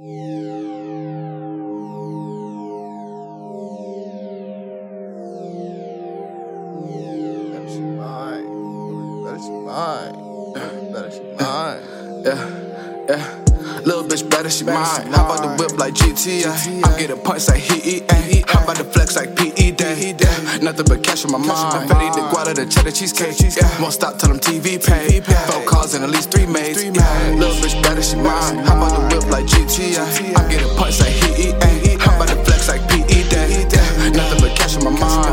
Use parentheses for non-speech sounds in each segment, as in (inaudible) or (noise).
That is mine. That is mine. (clears throat) that is mine. yeah, yeah. Bitch better, she mine. Hop out the whip like GTA. I get a punch like he eat. Hop out the flex like PE Day. Yeah, nothing but cash on my mind. Fetty the guada, the cheddar cheesecake. Yeah, won't stop till them TV pay. Four cars and at least three maids. Yeah, little bitch better, she mine. Hop out the whip like GTA. I get a punch like he eat. Hop out the flex like PE Day. Yeah, nothing but cash on my mind.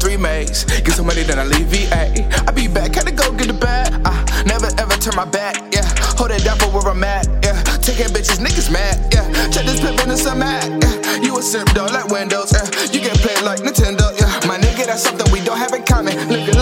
Three maids. Get some money, then I leave VA. I be back, had to go get the bag. I never ever turn my back. Yeah, hold it down for where I'm at. Yeah, taking bitches, niggas mad. Yeah, check this pimp in some mad. Yeah, you a simp though, like Windows. Yeah, you get played like Nintendo. Yeah, my nigga, that's something we don't have in common. Look like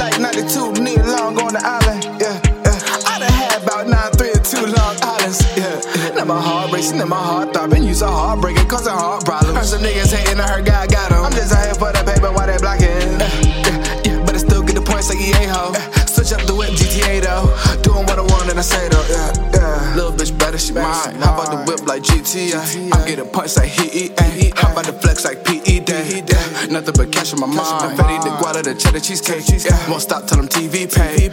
islands. Yeah, now my heart racing and my heart throbbing. Use a heartbreaking, causing heart problems. Heard some niggas hating, I heard God got 'em. I'm just out here for the paper while they blocking. Yeah, yeah, but I still get the points like EA ho. Switch up the whip, GTA though. Doing what I want and I say though. Yeah, yeah. Little bitch better, she mine. Hop out the whip like GTA. I get a punch like he eat. Hop out the flex like PE Day. Yeah, nothing but cash on my mind. Fetty the guada, the cheddar cheesecake. Yeah, won't stop till them TV pay.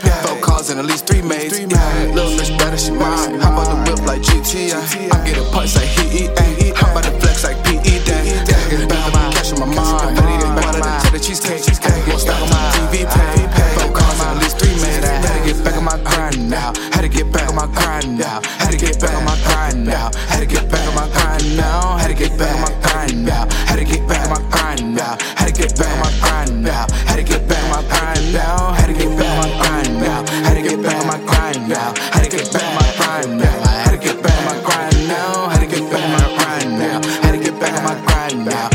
Cars and at least three maids. Yeah, little bitch better, she mine. Hop out the whip like GTA. I get a punch like he eat. Hop out the flex like PE Day. Yeah, get back on my cash on my mind. Fetty the guada, the cheddar cheesecake. Won't stop till them TV pay. Four cars and at least three maids. Had to get back on my grind now. Had to get back on my grind now. Had to get back on my grind now. Had to get back on my grind now. Had to get back on my grind now. Had to get back on my grind now. Had to get back on my grind now. Had to get back on my grind now. Had to get back now. Had to get back on my grind now. Had to get back on my grind now. Had to get back on my grind now. Had to get back on my grind now.